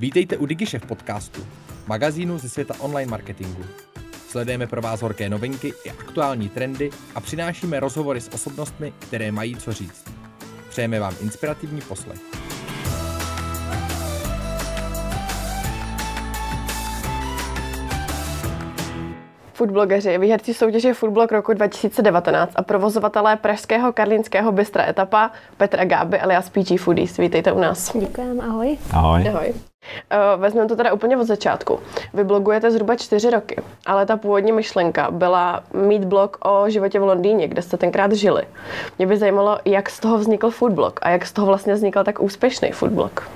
Vítejte u DigiShef podcastu, magazínu ze světa online marketingu. Sledujeme pro vás horké novinky i aktuální trendy a přinášíme rozhovory s osobnostmi, které mají co říct. Přejeme vám inspirativní poslech. Foodblogeři, výherci soutěže Foodblog roku 2019 a provozovatelé pražského karlínského bystra etapa Petra Gáby alias PG Foodies. Vítejte u nás. Děkujeme, ahoj. Ahoj. Ahoj. Uh, vezmeme to teda úplně od začátku. Vy blogujete zhruba čtyři roky, ale ta původní myšlenka byla mít blog o životě v Londýně, kde jste tenkrát žili. Mě by zajímalo, jak z toho vznikl foodblog a jak z toho vlastně vznikl tak úspěšný foodblog.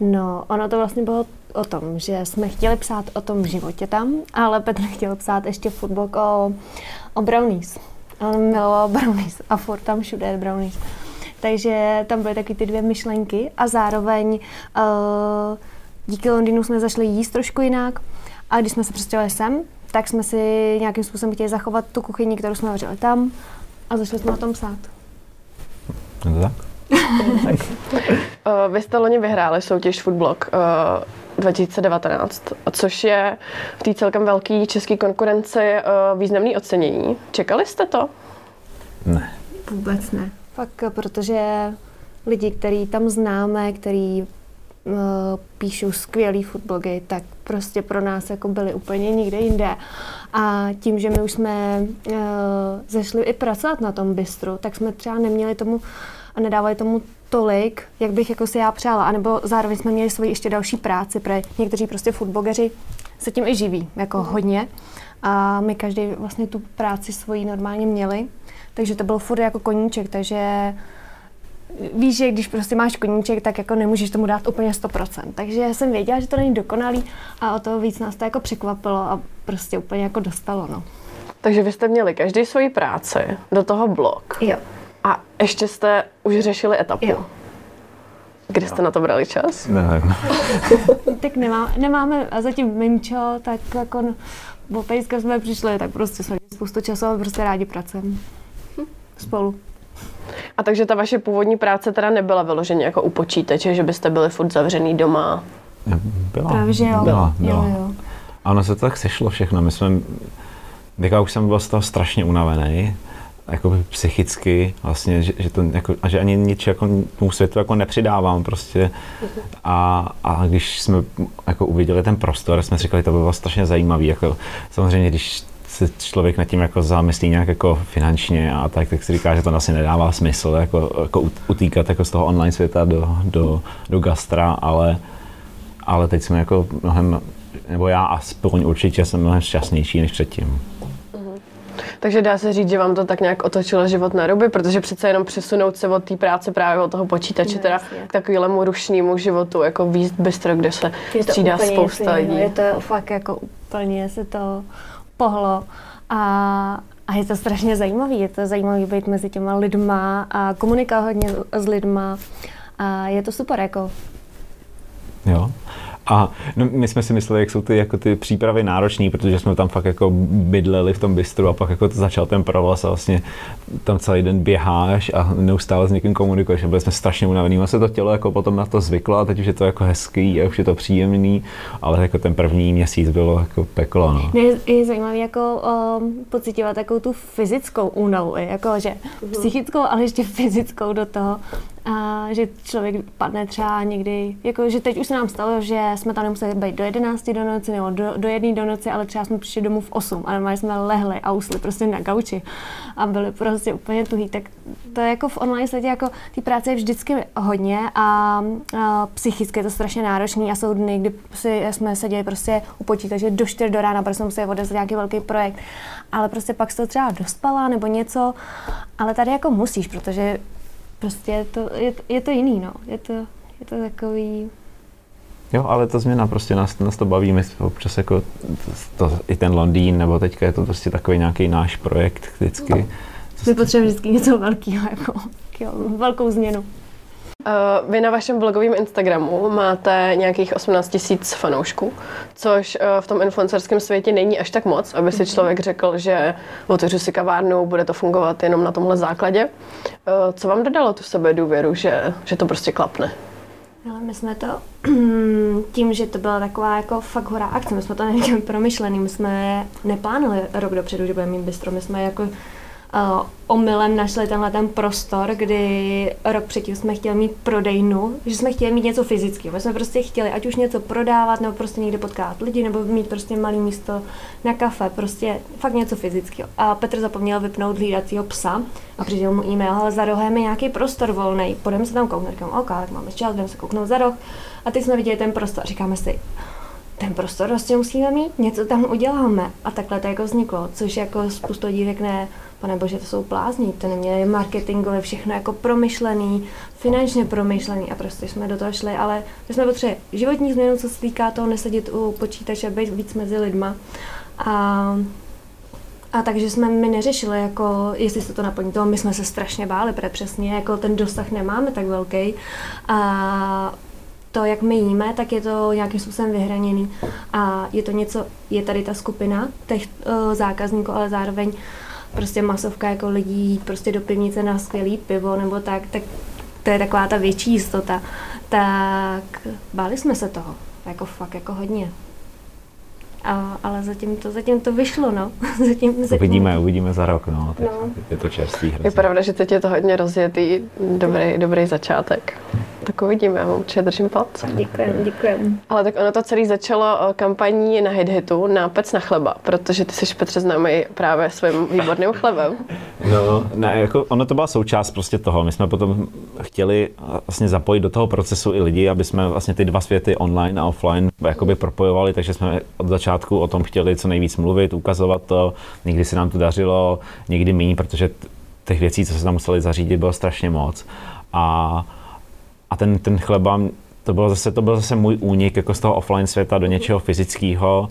No, ono to vlastně bylo o tom, že jsme chtěli psát o tom životě tam, ale Petr chtěl psát ještě foodblog o, o brownies. On miloval brownies a furt tam všude je brownies. Takže tam byly taky ty dvě myšlenky a zároveň uh, díky Londýnu jsme zašli jíst trošku jinak a když jsme se přestěhovali sem, tak jsme si nějakým způsobem chtěli zachovat tu kuchyni, kterou jsme vařili tam a začali jsme o tom psát. Je to tak? Uh, vy jste loni vyhráli soutěž Foodblog uh, 2019, což je v té celkem velké české konkurenci uh, významné ocenění. Čekali jste to? Ne. Vůbec ne. Fakt, protože lidi, který tam známe, který píšou skvělý foodblogy, tak prostě pro nás jako byli úplně nikde jinde. A tím, že my už jsme uh, zešli i pracovat na tom bistru, tak jsme třeba neměli tomu a nedávali tomu tolik, jak bych jako si já přála. A nebo zároveň jsme měli svoji ještě další práci, protože někteří prostě foodblogeři se tím i živí, jako hodně. A my každý vlastně tu práci svoji normálně měli. Takže to byl furt jako koníček, takže víš, že když prostě máš koníček, tak jako nemůžeš tomu dát úplně 100%. Takže jsem věděla, že to není dokonalý a o to víc nás to jako překvapilo a prostě úplně jako dostalo, no. Takže vy jste měli každý svoji práci, do toho blog. Jo. A ještě jste už řešili etapu. Jo. Kdy jste na to brali čas? Ne, tak nemá, nemáme a zatím Minčo, tak jako no, o pejska jsme přišli, tak prostě jsme spoustu času a prostě rádi pracujeme. Spolu. A takže ta vaše původní práce teda nebyla vyloženě jako u počítače, že byste byli furt zavřený doma. Byla. Právě, že jo. Byla, byla. Jo, jo. A ono se to tak sešlo všechno. My jsme, teďka už jsem byl z toho strašně unavený, jako psychicky vlastně, že, že to jako, a že ani nic jako tomu světu jako nepřidávám prostě. A, a když jsme jako uviděli ten prostor, jsme si říkali, to by bylo strašně zajímavý. Jako, samozřejmě, když se člověk nad tím jako zamyslí nějak jako finančně a tak, tak si říká, že to asi nedává smysl jako, jako utýkat jako z toho online světa do, do, do gastra, ale, ale teď jsme jako mnohem, nebo já aspoň určitě jsem mnohem šťastnější než předtím. Takže dá se říct, že vám to tak nějak otočilo život na ruby, protože přece jenom přesunout se od té práce právě od toho počítače No, teda jasně. k takovému rušnému životu, jako výst bystro, kde se Je to střídá spousta lidí. Je to fakt jako úplně se to pohlo a, a je to strašně zajímavý. Je to zajímavý být mezi těma lidma a komunikovat hodně s lidma a je to super jako. Jo. A no, my jsme si mysleli, jak jsou ty, jako ty přípravy náročné, protože jsme tam fakt jako bydleli v tom bistru a pak jako to začal ten provoz a vlastně tam celý den běháš a neustále s někým komunikuješ a byli jsme strašně unavení. A se to tělo jako potom na to zvyklo a teď už je to jako hezký a už je to příjemný, ale jako ten první měsíc bylo jako peklo. No. Je, je zajímavé jako um, pocitovat takovou tu fyzickou únavu, jako že psychickou, ale ještě fyzickou do toho. A že člověk padne třeba někdy, jako že teď už se nám stalo, že jsme tam nemuseli být do 11 do noci nebo do, do jedné do noci, ale třeba jsme přišli domů v 8 a normálně jsme lehli a usli prostě na gauči a byli prostě úplně tuhý. Tak to je jako v online světě, jako ty práce je vždycky hodně a, a psychicky je to strašně náročný a jsou dny, kdy si jsme seděli prostě u počítače do 4 do rána, protože jsme museli odezvat nějaký velký projekt, ale prostě pak se to třeba dospala nebo něco, ale tady jako musíš, protože prostě je to, je, je to jiný, no. Je to, je to takový... Jo, ale ta změna prostě nás, nás to baví, my občas jako to, to, i ten Londýn, nebo teďka je to prostě takový nějaký náš projekt vždycky. My potřebujeme vždycky něco velkého, jako, jako velkou změnu. Uh, vy na vašem blogovém Instagramu máte nějakých 18 tisíc fanoušků, což uh, v tom influencerském světě není až tak moc, aby si člověk řekl, že otevřu si kavárnu, bude to fungovat jenom na tomhle základě. Uh, co vám dodalo tu sebe důvěru, že, že to prostě klapne? Ale my jsme to tím, že to byla taková jako fakt horá akce, my jsme to neměli promyšlený, my jsme neplánovali rok dopředu, že budeme mít bistro, my jsme jako uh, omylem našli tenhle ten prostor, kdy rok předtím jsme chtěli mít prodejnu, že jsme chtěli mít něco fyzického. My jsme prostě chtěli, ať už něco prodávat, nebo prostě někde potkávat lidi, nebo mít prostě malé místo na kafe, prostě fakt něco fyzického. A Petr zapomněl vypnout hlídacího psa a přišel mu e-mail, ale za rohem je nějaký prostor volný, půjdeme se tam kouknout, říkám, OK, tak máme čas, jdeme se kouknout za roh. A teď jsme viděli ten prostor, říkáme si, ten prostor prostě musíme mít, něco tam uděláme. A takhle to jako vzniklo, což jako spoustu lidí řekne, pane bože, to jsou blázni, to neměli marketingové, všechno jako promyšlený, finančně promyšlený a prostě jsme do toho šli, ale my jsme potřebovali životní změnu, co se týká toho nesedět u počítače, být víc mezi lidma. A a takže jsme my neřešili, jako, jestli se to naplní. To my jsme se strašně báli, protože přesně jako ten dosah nemáme tak velký. A to, jak my jíme, tak je to nějakým způsobem vyhraněný. A je to něco, je tady ta skupina těch uh, zákazníků, ale zároveň prostě masovka jako lidí prostě do pivnice na skvělý pivo nebo tak, tak to je taková ta větší jistota. Tak báli jsme se toho, jako fakt jako hodně. A, ale zatím to, zatím to vyšlo, no. zatím, zatím... Uvidíme, uvidíme za rok, no. no. Je to čerstvý hrozně. Je pravda, že teď je to hodně rozjetý, dobrý, dobrý začátek. Tak uvidíme, já vám určitě držím palce. Děkujem, děkujem. Ale tak ono to celé začalo eh, kampaní na HitHitu na Pec na chleba, protože ty jsi Petře známý právě svým výborným chlebem. No, ne, jako ono to byla součást prostě toho. My jsme potom chtěli vlastně zapojit do toho procesu i lidi, aby jsme vlastně ty dva světy online a offline jakoby propojovali, takže jsme od začátku o tom chtěli co nejvíc mluvit, ukazovat to. Někdy se nám to dařilo, někdy méně, protože těch věcí, co se tam museli zařídit, bylo strašně moc. A a ten, ten chleba, to byl zase, to byl zase můj únik jako z toho offline světa do něčeho fyzického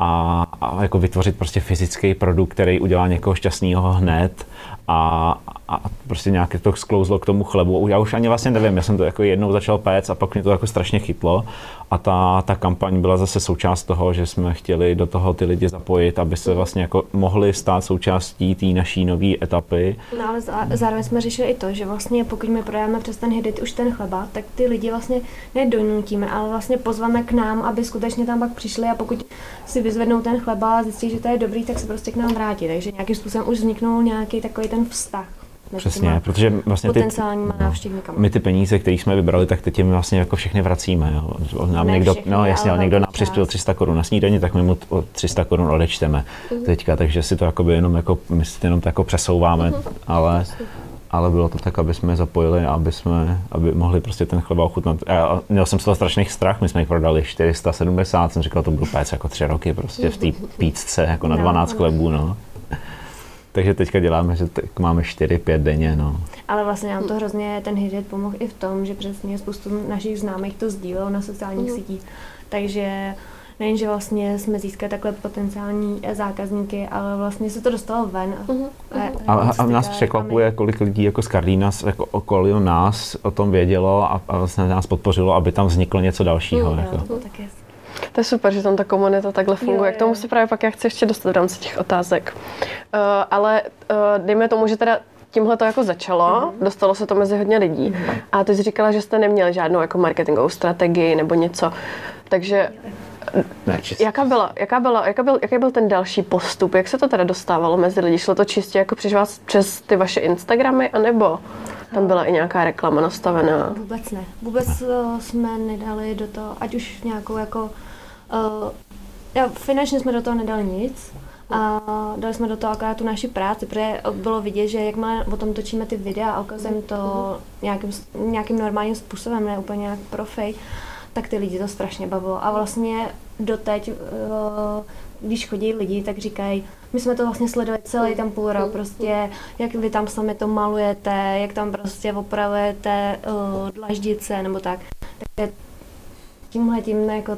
a, a jako vytvořit prostě fyzický produkt, který udělá někoho šťastného hned a, a prostě nějak to sklouzlo k tomu chlebu. Já už ani vlastně nevím, já jsem to jako jednou začal péct a pak mě to jako strašně chytlo a ta, ta kampaň byla zase součást toho, že jsme chtěli do toho ty lidi zapojit, aby se vlastně jako mohli stát součástí té naší nové etapy. No ale zároveň jsme řešili i to, že vlastně pokud my prodáme přes ten hidit už ten chleba, tak ty lidi vlastně nedonutíme, ale vlastně pozveme k nám, aby skutečně tam pak přišli a pokud si vyzvednou ten chleba a zjistí, že to je dobrý, tak se prostě k nám vrátí. Takže nějakým způsobem už vzniknul nějaký takový ten vztah. Přesně, protože vlastně ty, no, my ty peníze, které jsme vybrali, tak teď jim vlastně jako všechny vracíme. Jo. Nám ne někdo, všechny, no jasně, ale někdo nám přispěl 300 korun na snídaní, tak my mu 300 korun odečteme uh-huh. teďka, takže si to jakoby jenom jako, my si to jenom jako přesouváme, uh-huh. ale, ale bylo to tak, aby jsme zapojili, aby jsme, aby mohli prostě ten chleba ochutnat. Já měl jsem z toho strašný strach, my jsme jich prodali 470, jsem říkal, to byl péc jako tři roky prostě v té pícce, jako na 12 no. chlebů, no. Takže teďka děláme, že tak máme 4-5 denně. No. Ale vlastně nám to hrozně ten hydret pomohl i v tom, že přesně spoustu našich známých to sdílelo na sociálních mm. sítích. Takže nejenže vlastně jsme získali takhle potenciální zákazníky, ale vlastně se to dostalo ven. Uh-huh. A, a, a nás překvapuje, kolik lidí jako z Karlína, jako okolí nás o tom vědělo a, a vlastně nás podpořilo, aby tam vzniklo něco dalšího. Uh, jako. no, tak je. To je super, že tam ta komunita takhle funguje. Jo, jo. K tomu se právě pak já chci ještě dostat v rámci těch otázek. Uh, ale uh, dejme tomu, že teda tímhle to jako začalo, mm-hmm. dostalo se to mezi hodně lidí. Mm-hmm. A ty jsi říkala, že jste neměli žádnou jako marketingovou strategii nebo něco. Takže ne, jaká byla, jaká byla, jaká byl, jaký byl ten další postup? Jak se to teda dostávalo mezi lidi? Šlo to čistě jako přes vás, přes ty vaše Instagramy, anebo tam byla i nějaká reklama nastavená? Vůbec ne. Vůbec uh, jsme nedali do toho, ať už nějakou jako Uh, finančně jsme do toho nedali nic, a dali jsme do toho akorát tu naši práci, protože bylo vidět, že jakmile o tom točíme ty videa a ukazujeme to nějakým, nějakým normálním způsobem, ne úplně nějak profej, tak ty lidi to strašně bavilo. A vlastně doteď, uh, když chodí lidi, tak říkají, my jsme to vlastně sledovali celý ten půl rok, prostě, jak vy tam sami to malujete, jak tam prostě opravujete uh, dlaždice nebo tak. Takže tímhle tím jako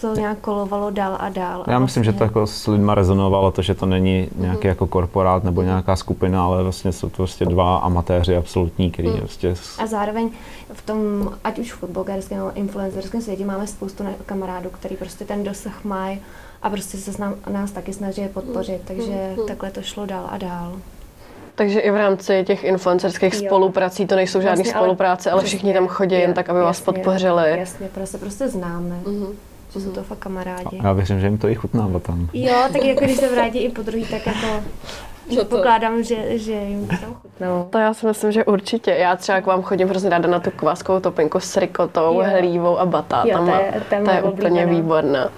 to nějak kolovalo dál a dál. Já a myslím, vlastně... že to jako s lidma rezonovalo, to, že to není nějaký mm. jako korporát nebo nějaká skupina, ale vlastně jsou to prostě dva amatéři absolutní, který mm. prostě... A zároveň v tom, ať už v fotbalkerském nebo influencerském světě máme spoustu kamarádů, který prostě ten dosah mají a prostě se nás, nás taky snaží podpořit, mm. takže mm. takhle to šlo dál a dál Takže i v rámci těch influencerských Jo. spoluprací to nejsou žádné Vlastně, ale spolupráce, ale všichni tam chodí jen tak, aby vás jasně, podpořili. Jasně, prostě, prostě známe, Mhm. Že jsou to fakt kamarádi. Já věřím, že jim to i chutnává tam. Jo, tak jako když se vrátí i po druhý, tak jako No to- pokládám, že, že jim to tam chutnalo. To já si myslím, že určitě. Já třeba k vám chodím hrozně ráda na tu kváskovou topinku s rikotou, Jo. hlívou a batá. Jo, Tam to je- to je to úplně výborná.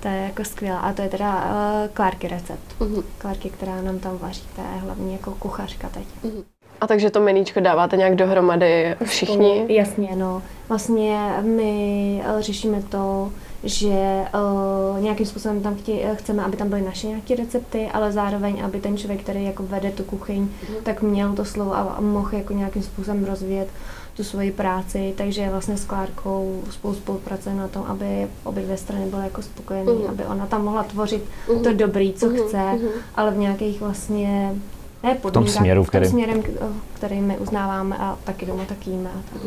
To je jako skvělá. A to je teda uh, Klárky recept. Mhm. Klárky, která nám tam vaří, ta je hlavní jako kuchařka teď. A takže to meníčko dáváte nějak dohromady všichni? Jasně, no. Vlastně my eh, řešíme to, že uh, nějakým způsobem tam chtě, chceme, aby tam byly naše nějaké recepty, ale zároveň, aby ten člověk, který jako vede tu kuchyň, tak měl to slovo a, mohl jako nějakým způsobem rozvíjet tu svoji práci, takže vlastně s Klárkou spolu spolupracujeme na tom, aby obě dvě strany byly jako spokojené, Mhm. aby ona tam mohla tvořit to dobrý, co chce, ale v nějakých vlastně ne podmínkách, směru, v tom který- směrem, k- který my uznáváme a taky doma tak jíme. A tak.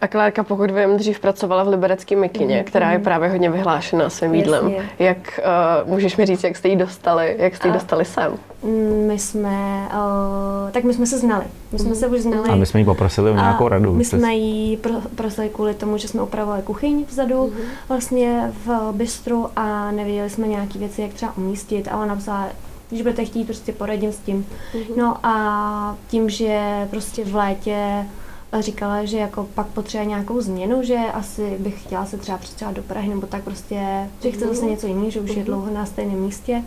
A Klárka, pokud vím, dřív pracovala v liberecké mikině, Mhm, která je mhm. právě hodně vyhlášená svým jídlem. Jasně. Jak uh, můžeš mi říct, jak jste ji dostali, jak jste ji A- dostali sem? Mm, My jsme, uh, tak my jsme se znali. My jsme se už znali. A my jsme jí poprosili o nějakou a radu. My jsme jí pro, prosili kvůli tomu, že jsme upravovali kuchyň vzadu vlastně v bistru a nevěděli jsme nějaké věci, jak třeba umístit a ona napsala, když budete chtít, prostě poradím s tím. No a tím, že prostě v létě říkala, že jako pak potřebuje nějakou změnu, že asi bych chtěla se třeba přestěhovat do Prahy nebo tak prostě, že chce zase něco jiného, že už je dlouho na stejném místě,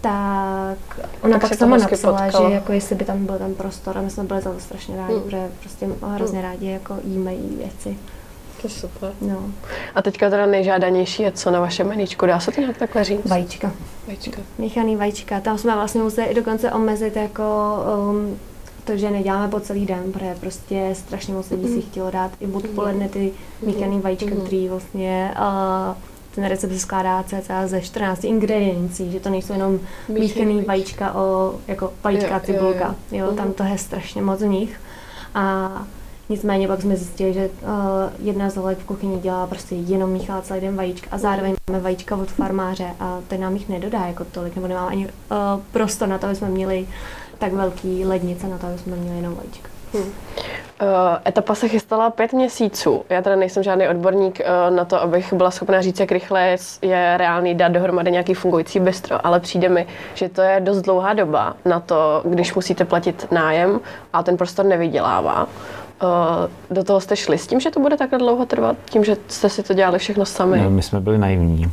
tak ona Tak pak sama napsala, potkalo. že jako jestli by tam byl ten prostor a my jsme byli za to strašně rádi, Mm. protože prostě hrozně rádi jako jíme jí věci. To je super. No, A teďka teda nejžádanější je co na vašem meníčku, dá se to nějak takhle říct? vajíčka. Vajíčka. Míchaný vajíčka. Tam jsme vlastně museli i dokonce omezit jako um, to, že neděláme po celý den, protože prostě strašně moc lidí si chtělo dát i odpoledne ty míchaný vajíčka, který vlastně uh, ten recept se skládá cca ze 14 ingrediencí, že to nejsou jenom Míchaný vajíčka o, jako vajíčka Jo, a jo, cibulka. jo. Jo, Mhm. tam to je strašně moc z nich. A nicméně pak jsme zjistili, že uh, jedna z holek v kuchyni dělá prostě jenom míchala celý den vajíčka a zároveň máme vajíčka od farmáře a ten nám jich nedodá jako tolik, nebo nemáme ani uh, prostor na to, aby jsme měli tak velký lednice na to, aby jsme měli jenom vajíčka. Uh, etapa se chystala pět měsíců. Já teda nejsem žádný odborník uh, na to, abych byla schopna říct, jak rychle je, je reálný dát dohromady nějaký fungující bistro, ale přijde mi, že to je dost dlouhá doba na to, když musíte platit nájem a ten prostor nevydělává. Uh, do toho jste šli s tím, že to bude takhle dlouho trvat? Tím, že jste si to dělali všechno sami? No, my jsme byli naivní.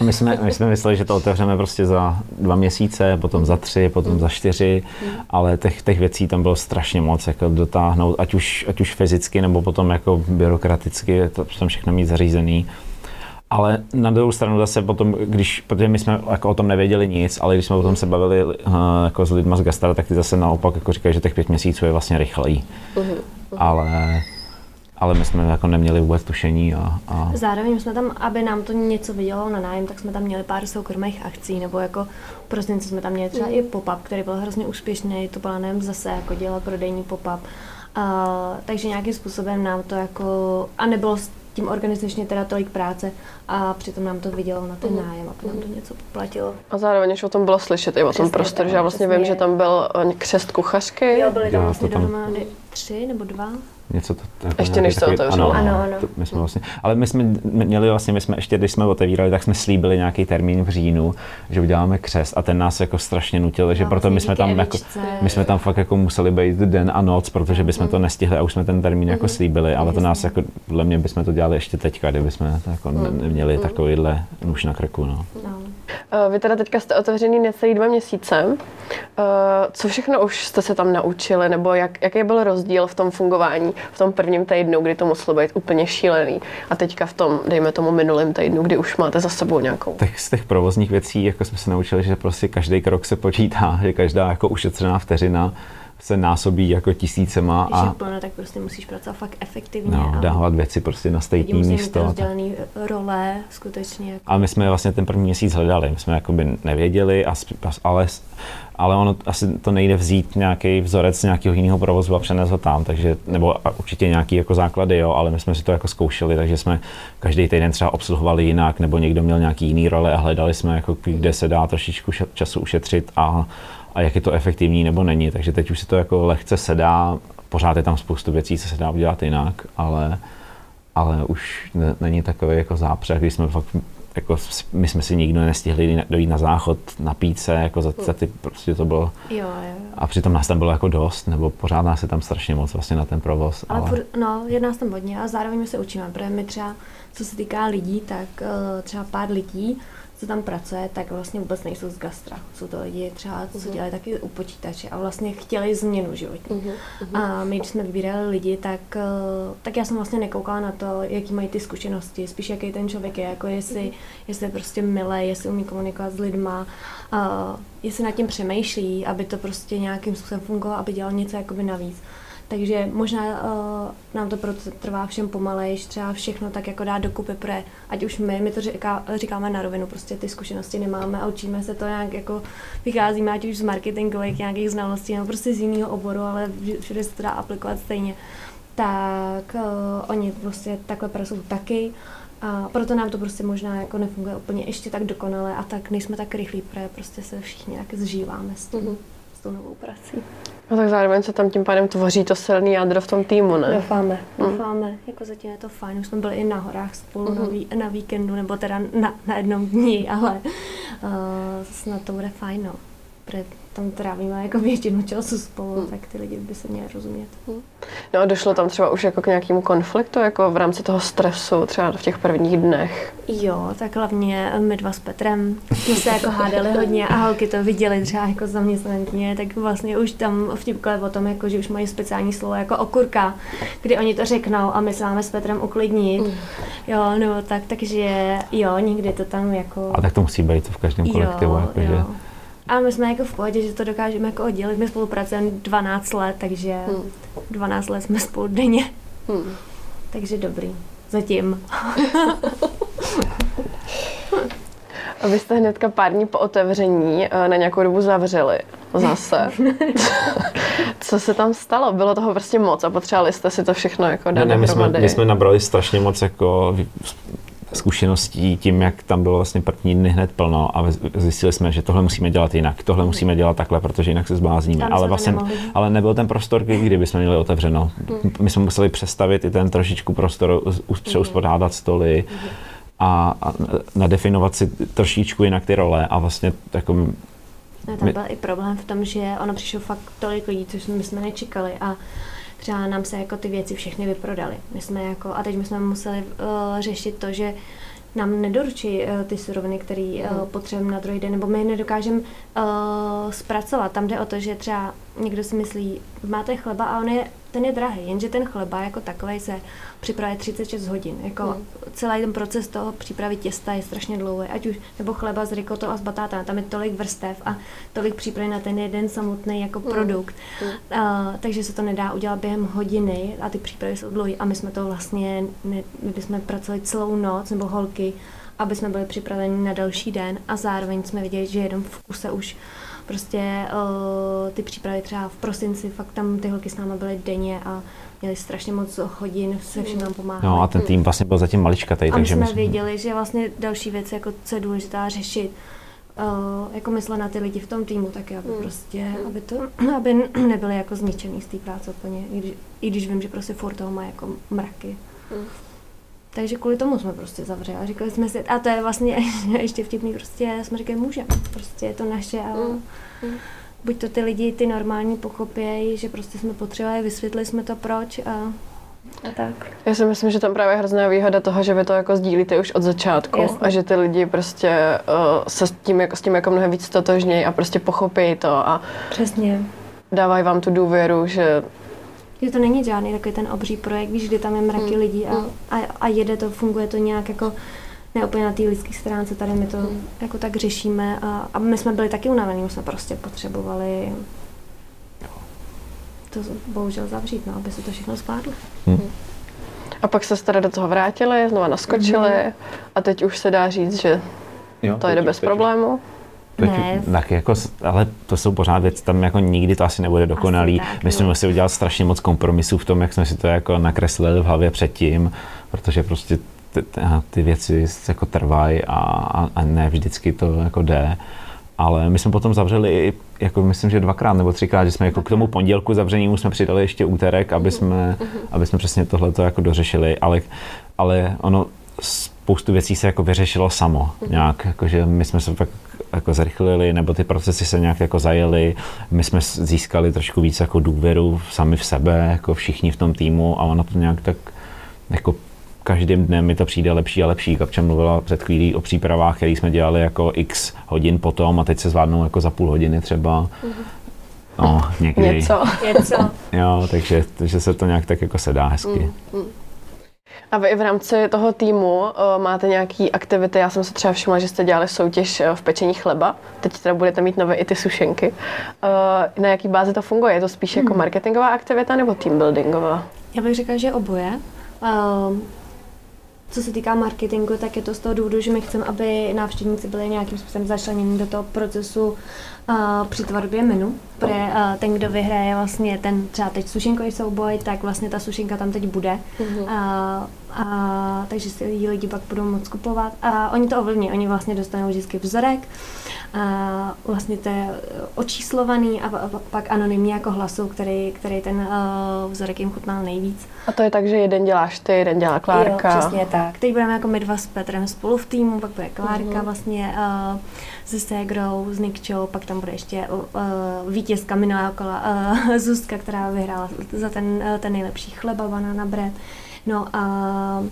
My jsme, my jsme mysleli, že to otevřeme prostě za dva měsíce, potom za tři, potom za čtyři, ale těch, těch věcí tam bylo strašně moc, jako dotáhnout, ať už, ať už fyzicky, nebo potom jako byrokraticky, to tam všechno mít zařízený. Ale na druhou stranu zase potom, když, protože my jsme jako o tom nevěděli nic, ale když jsme o tom se bavili uh, jako s lidma z Gastra, tak ty zase naopak jako říkají, že těch pět měsíců je vlastně rychleji. Ale, ale my jsme jako neměli vůbec tušení a, a Zároveň jsme tam, aby nám to něco vydělalo na nájem, tak jsme tam měli pár soukromých akcí, nebo jako v prosinci jsme tam měli třeba i pop-up, který byl hrozně úspěšný, to plánem zase jako dělat prodejní pop-up. Uh, takže nějakým způsobem nám to jako, a nebylo tím organizačně teda tolik práce a přitom nám to vydělalo na ten nájem, aby nám to něco poplatilo. A zároveň už o tom bylo slyšet i o tom prostoru, že já vlastně přesně. vím, že tam byl eh, křest kuchařky. Jo, byly tam Já vlastně dohromady tři nebo dva. Něco to, jako Ještě než se otevřelo. Ano, ano. To, my jsme vlastně, ale my jsme měli vlastně, my jsme ještě, když jsme otevírali, tak jsme slíbili nějaký termín v říjnu, že uděláme křest a ten nás jako strašně nutil, že No, proto my jsme tam jako, my jsme tam fakt jako museli být den a noc, protože bychom Mhm. to nestihli a už jsme ten termín jako slíbili, ale to nás jako, podle mě bychom to dělali ještě teďka, kdyby jsme to jako ne- neměli takovýhle nůž na krku, no. No. Eh, Vy teda teďka jste otevřený necelý dva měsíce. Eh, Co všechno už jste se tam naučili, nebo jak, jaký byl rozdíl v tom fungování v tom prvním týdnu, kdy to muselo být úplně šílený a teďka v tom, dejme tomu minulém týdnu, kdy už máte za sebou nějakou. Tak z těch provozních věcí jako jsme se naučili, že prostě každý krok se počítá, že každá jako ušetřená vteřina se násobí jako tisícema Když je a plno, tak prostě musíš pracovat fakt efektivně. no, a dávat věci prostě na stejné mít místo. rozdělený role, skutečně. Jako. A my jsme vlastně ten první měsíc hledali, my jsme jakoby nevěděli, a, ale, ale ono asi to nejde vzít nějaký vzorec z nějakého jiného provozu a přenést ho tam, takže, nebo a určitě nějaký jako základy, jo, ale my jsme si to jako zkoušeli, takže jsme každý týden třeba obsluhovali jinak, nebo někdo měl nějaký jiný role a hledali jsme, jako, kde se dá trošičku času ušetřit a, a jak je to efektivní nebo není. Takže teď už se to jako lehce sedá, pořád je tam spoustu věcí, co se dá udělat jinak, ale, ale už ne, není takový jako zápřeh, když jsme fakt jako my jsme si nikdo nestihli dojít na záchod, napít se, jako za, za ty, prostě to bylo. Jo, jo. A přitom nás tam bylo jako dost, nebo pořád nás je tam strašně moc vlastně na ten provoz. Ale, ale... Furt, no, je nás tam hodně a zároveň my se učíme, protože my třeba, co se týká lidí, tak uh, třeba pár lidí, co tam pracuje, tak vlastně vůbec nejsou z gastra. Jsou to lidi třeba, co uh-huh. dělají taky u počítače a vlastně chtěli změnu životní. Uh-huh. A my, když jsme vybírali lidi, tak, eh, tak já jsem vlastně nekoukala na to, jaký mají ty zkušenosti, spíš jaký ten člověk je, jako jestli, uh-huh. jestli je prostě milé, jestli umí komunikovat s lidma, uh, jestli nad tím přemýšlí, aby to prostě nějakým způsobem fungovalo, aby dělal něco jakoby navíc. Takže možná uh, nám to trvá všem pomalejš, třeba všechno tak jako dát dokupy, pre, ať už my, my to říká, říkáme na rovinu, prostě ty zkušenosti nemáme a učíme se to nějak jako, vycházíme ať už z marketingových nějakých znalostí, nebo prostě z jiného oboru, ale všude se to dá aplikovat stejně. Tak uh, oni prostě takhle pracují taky a proto nám to prostě možná jako nefunguje úplně ještě tak dokonale a tak nejsme tak rychlí, protože prostě se všichni tak zžíváme s tím. Mm-hmm s tou novou prací. No tak zároveň se tam tím pádem tvoří to silný jádro v tom týmu, ne? Doufáme, mm. doufáme. Jako zatím je to fajn, už jsme byli i na horách spolu mm. na, ví, na víkendu, nebo teda na, na jednom dní, ale uh, snad to bude fajn, no. Protože tam trávíme jako většinu času spolu, hmm. tak ty lidi by se měli rozumět. Hmm. No a došlo tam třeba už jako k nějakému konfliktu, jako v rámci toho stresu, třeba v těch prvních dnech? Jo, tak hlavně my dva s Petrem jsme se jako hádali hodně a holky to viděli třeba jako zaměstnankyně, tak vlastně už tam vtipkali o tom, jako, že už mají speciální slovo jako okurka, kdy oni to řeknou a my se máme s Petrem uklidnit. Hmm. Jo, no tak, takže jo, nikdy to tam jako... A tak to musí být v každém kolektivu, jo, jako, jo. že a my jsme jako v pohodě, že to dokážeme jako oddělit. My spolupracujeme 12 let, takže hmm. 12 let jsme spolu denně. Hmm. Takže dobrý. Zatím. A vy jste hnedka pár dní po otevření eh, na nějakou dobu zavřeli zase. Co se tam stalo? Bylo toho prostě moc a potřebovali jste si to všechno jako dát ne, ne, my jsme, my jsme nabrali strašně moc jako zkušeností tím, jak tam bylo vlastně první dny hned plno a zjistili jsme, že tohle musíme dělat jinak, tohle musíme dělat takhle, protože jinak se zblázníme. ale vlastně, ale nebyl ten prostor, kdy bychom měli otevřeno. Hmm. My jsme museli přestavit i ten trošičku prostor, přeuspořádat stoly a, a nadefinovat si trošičku jinak ty role a vlastně jako No, tam byl i problém v tom, že ono přišlo fakt tolik lidí, což my jsme nečekali a třeba nám se jako ty věci všechny vyprodaly. My jsme jako, a teď my jsme museli uh, řešit to, že nám nedoručí uh, ty suroviny, které uh, mm. potřebujeme na druhý den, nebo my nedokážeme uh, zpracovat. Tam jde o to, že třeba někdo si myslí, máte chleba a on je, ten je drahý, jenže ten chleba jako takový se připravuje 36 hodin. Jako mm. celý ten proces toho přípravy těsta je strašně dlouhý, ať už nebo chleba s rikotou a s batátami, tam je tolik vrstev a tolik přípravy na ten jeden samotný jako mm. produkt. Mm. Uh, takže se to nedá udělat během hodiny a ty přípravy jsou dlouhé a my jsme to vlastně, ne, my bychom pracovali celou noc nebo holky, aby jsme byli připraveni na další den a zároveň jsme viděli, že jenom v kuse už prostě uh, ty přípravy třeba v prosinci, fakt tam ty holky s náma byly denně a měli strašně moc hodin, se všem nám pomáhali. No a ten tým vlastně byl zatím maličkatej. A takže my jsme věděli, že vlastně další věc, jako co je důležitá řešit, uh, jako myslet na ty lidi v tom týmu, tak aby mm. prostě, aby to, aby nebyly jako zničený z té práce úplně, i když, i když vím, že prostě furt toho má jako mraky. Mm. Takže kvůli tomu jsme prostě zavřeli a říkali jsme si, a to je vlastně ještě vtipný, prostě jsme říkali, můžeme, prostě je to naše a mm. Mm. buď to ty lidi, ty normální pochopějí, že prostě jsme potřebovali, vysvětlili jsme to proč a a tak. Já si myslím, že tam právě hrozná výhoda toho, že vy to jako sdílíte už od začátku Jasně. a že ty lidi prostě uh, se s tím, jako, s tím jako mnohem víc totožnějí a prostě pochopí to a Přesně. dávají vám tu důvěru, že že to není žádný takový ten obří projekt, víš, kdy tam je mraky mm. lidí a, mm. a, a jede to, funguje to nějak jako ne úplně na té lidské stránce, tady my to mm. jako tak řešíme a, a my jsme byli taky unavení, jsme prostě potřebovali to bohužel zavřít, no, aby se to všechno zvládlo. Mm. A pak se teda do toho vrátili, znova naskočili mm. a teď už se dá říct, že jo, to jde bez problému. Ne. Tak jako, ale to jsou pořád věci, tam jako nikdy to asi nebude dokonalý. Asi tak, My jsme museli udělat strašně moc kompromisů v tom, jak jsme si to jako nakreslili v hlavě předtím, protože prostě ty, ty, ty věci jako trvají a, a, a ne vždycky to jako jde. Ale my jsme potom zavřeli jako myslím, že dvakrát nebo třikrát, že jsme jako k tomu pondělku zavřenímu jsme přidali ještě úterek, aby jsme, aby jsme přesně tohleto jako dořešili, ale, ale ono spoustu věcí se jako vyřešilo samo nějak, jakože my jsme se tak jako zrychlili, nebo ty procesy se nějak jako zajeli, my jsme získali trošku víc jako důvěru sami v sebe, jako všichni v tom týmu a ono to nějak tak jako každým dnem mi to přijde lepší a lepší. Kapča mluvila před chvílí o přípravách, které jsme dělali jako x hodin potom a teď se zvládnou jako za půl hodiny třeba. No, někdy. Něco. Něco. Jo, takže, takže se to nějak tak jako sedá hezky. A vy i v rámci toho týmu uh, máte nějaké aktivity? Já jsem se třeba všimla, že jste dělali soutěž uh, v pečení chleba. Teď teda budete mít nové i ty sušenky. Uh, na jaký bázi to funguje? Je to spíš jako marketingová aktivita nebo team buildingová? Já bych řekla, že oboje. Um, co se týká marketingu, tak je to z toho důvodu, že my chceme, aby návštěvníci byli nějakým způsobem začleněni do toho procesu uh, při tvorbě menu. Protože uh, ten, kdo vyhraje vlastně ten třeba teď sušenkový souboj, tak vlastně ta sušenka tam teď bude. Mhm. Uh, a, takže si ji lidi pak budou moc kupovat. A oni to ovlivní, oni vlastně dostanou vždycky vzorek, a vlastně to je očíslovaný a pa- pa- pak anonymně jako hlasu, který, který ten uh, vzorek jim chutnal nejvíc. A to je tak, že jeden děláš ty, jeden dělá Klárka. Jo, přesně tak. Teď budeme jako my dva s Petrem spolu v týmu, pak bude Klárka vlastně uh, se Ségrou, s Nikčou, pak tam bude ještě uh, vítězka minulého kola uh, Zuzka, která vyhrála za ten, uh, ten nejlepší chleba, banana bread. No a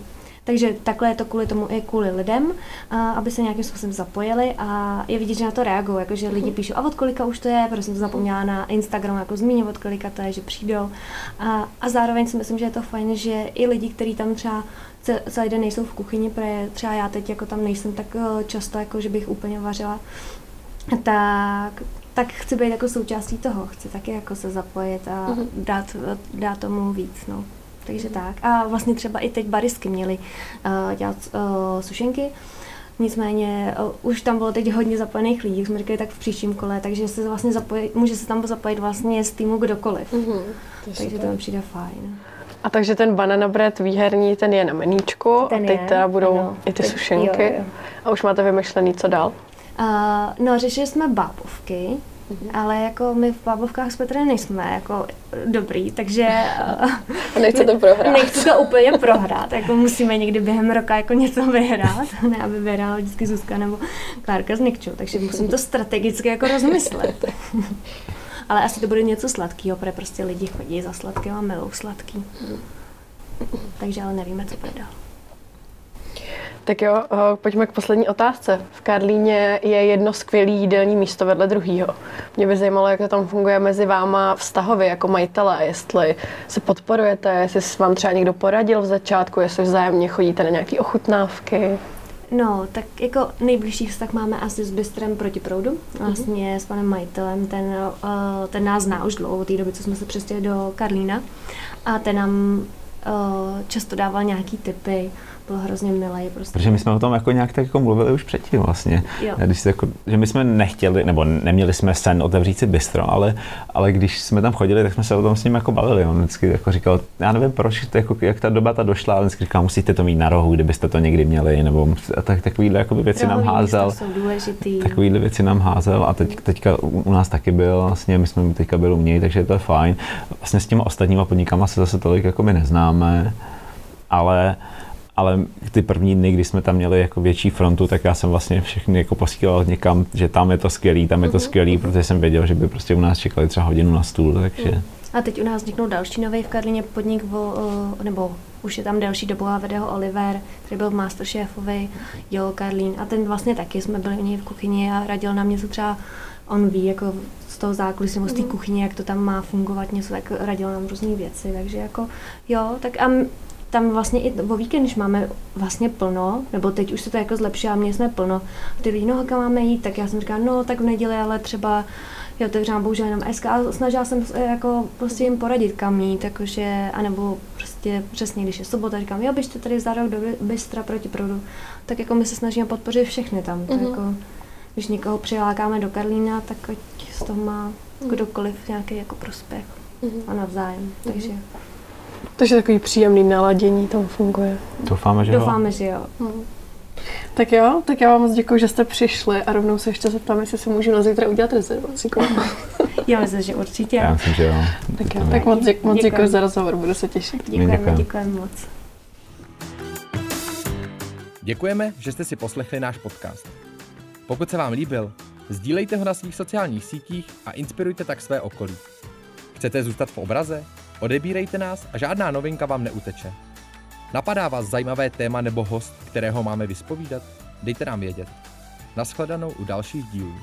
takže takhle je to kvůli tomu i kvůli lidem, a aby se nějakým způsobem zapojili a je vidět, že na to reagují, jakože lidi píšou, a od kolika už to je, protože jsem to zapomněla na Instagram jako zmínit, od kolika to je, že přijdou. A, a zároveň si myslím, že je to fajn, že i lidi, kteří tam třeba ce- celý den nejsou v kuchyni, protože třeba já teď jako tam nejsem tak eh, často, jako že bych úplně vařila, tak tak chci být jako součástí toho, chci taky jako se zapojit a Mhm. dát, dát tomu víc, no. Takže tak. A vlastně třeba i teď barisky měly uh, dělat uh, sušenky, Nicméně uh, už tam bylo teď hodně zapojených lidí, jsme říkali, tak v příštím kole, takže se vlastně zapojit, může se tam zapojit vlastně z týmu kdokoliv. Mhm. takže to mi přijde fajn. A takže ten banana bread výherní, ten je na meníčku Ten a teď je, teda budou ano. i ty Teď- sušenky. jo, jo. A už máte vymyšlený, co dál? Uh, no, řešili jsme bábovky, ale jako my v bábovkách s Petrem nejsme jako dobrý, takže A nechcete prohrát. nechci to úplně prohrát, jako musíme někdy během roka jako něco vyhrát, ne aby vyhrála vždycky Zuzka nebo Klárka s Nikčou, takže musím to strategicky jako rozmyslet. ale asi to bude něco sladkého, protože prostě lidi chodí za sladkým a milou sladký. Takže ale nevíme, co bude dál. Tak jo, eh, pojďme k poslední otázce. V Karlíně je jedno skvělé jídelní místo vedle druhého. Mě by zajímalo, jak to tam funguje mezi váma vztahově jako majitele, jestli se podporujete, jestli se vám třeba někdo poradil v začátku, jestli vzájemně chodíte na nějaké ochutnávky. No, tak jako nejbližší vztah máme asi s Bystrem proti proudu, vlastně s panem majitelem, ten, uh, ten nás zná už dlouho, od té doby, co jsme se přestěhli do Karlína a ten nám uh, často dával nějaký tipy, byl hrozně milý prostě. Protože my jsme o tom jako nějak tak jako mluvili už předtím vlastně. Jo. Když jako, že my jsme nechtěli, nebo neměli jsme sen otevřít si bistro, ale, ale když jsme tam chodili, tak jsme se o tom s ním jako bavili. On vždycky jako říkal, já nevím proč, to jako, jak ta doba ta došla, ale vždycky říkal, musíte to mít na rohu, kdybyste to někdy měli, nebo a tak, takovýhle jako věci nám házel. místa jsou důležitý. Takovýhle věci nám házel a teď, teďka u, u nás taky byl, vlastně my jsme teďka byli u něj, takže to je fajn. Vlastně s těma ostatníma podnikama se zase tolik jako my neznáme, ale ale ty první dny, kdy jsme tam měli jako větší frontu, tak já jsem vlastně všechny jako posílal někam, že tam je to skvělý, tam je to skvělý, protože jsem věděl, že by prostě u nás čekali třeba hodinu na stůl, takže A teď u nás vzniknul další nový v Karlině podnik, o, o, nebo už je tam delší dobu a vede ho Oliver, který byl v Masterchefovi, Jo Karlín. A ten vlastně taky jsme byli u něj v kuchyni a radil nám něco třeba, on ví jako z toho zákulisí nebo z té kuchyně, jak to tam má fungovat, něco, tak radil nám různé věci. Takže jako jo, tak a tam vlastně i o víkend, když máme vlastně plno, nebo teď už se to jako zlepšilo a měli jsme plno, ty lidi, no kam máme jít, tak já jsem říkala, no tak v neděli, ale třeba je otevřená bohužel jenom SK a snažila jsem se jako prostě jim poradit kam jít, jakože, anebo prostě přesně, když je sobota, říkám, jo, běžte tady za rok do Bystra proti proudu, tak jako my se snažíme podpořit všechny tam, to Mhm. jako, když někoho přilákáme do Karlína, tak ať z toho má kdokoliv nějaký jako prospěch a navzájem, takže Takže takový příjemný naladění tam funguje. doufáme, že jo. doufáme, že jo. Tak jo, tak já vám moc děkuji, že jste přišli a rovnou se ještě zeptám, jestli si můžu na zítra udělat rezervaci. Já myslím, že určitě. Já myslím, že jo. tak jo, tak moc, děk, moc děkuji za rozhovor, budu se těšit. Děkujeme, Děkujem. děkujeme moc. Děkujeme, že jste si poslechli náš podcast. Pokud se vám líbil, sdílejte ho na svých sociálních sítích a inspirujte tak své okolí. Chcete zůstat v obraze? Odebírejte nás a žádná novinka vám neuteče. Napadá vás zajímavé téma nebo host, kterého máme vyspovídat? Dejte nám vědět. Naschledanou u dalších dílů.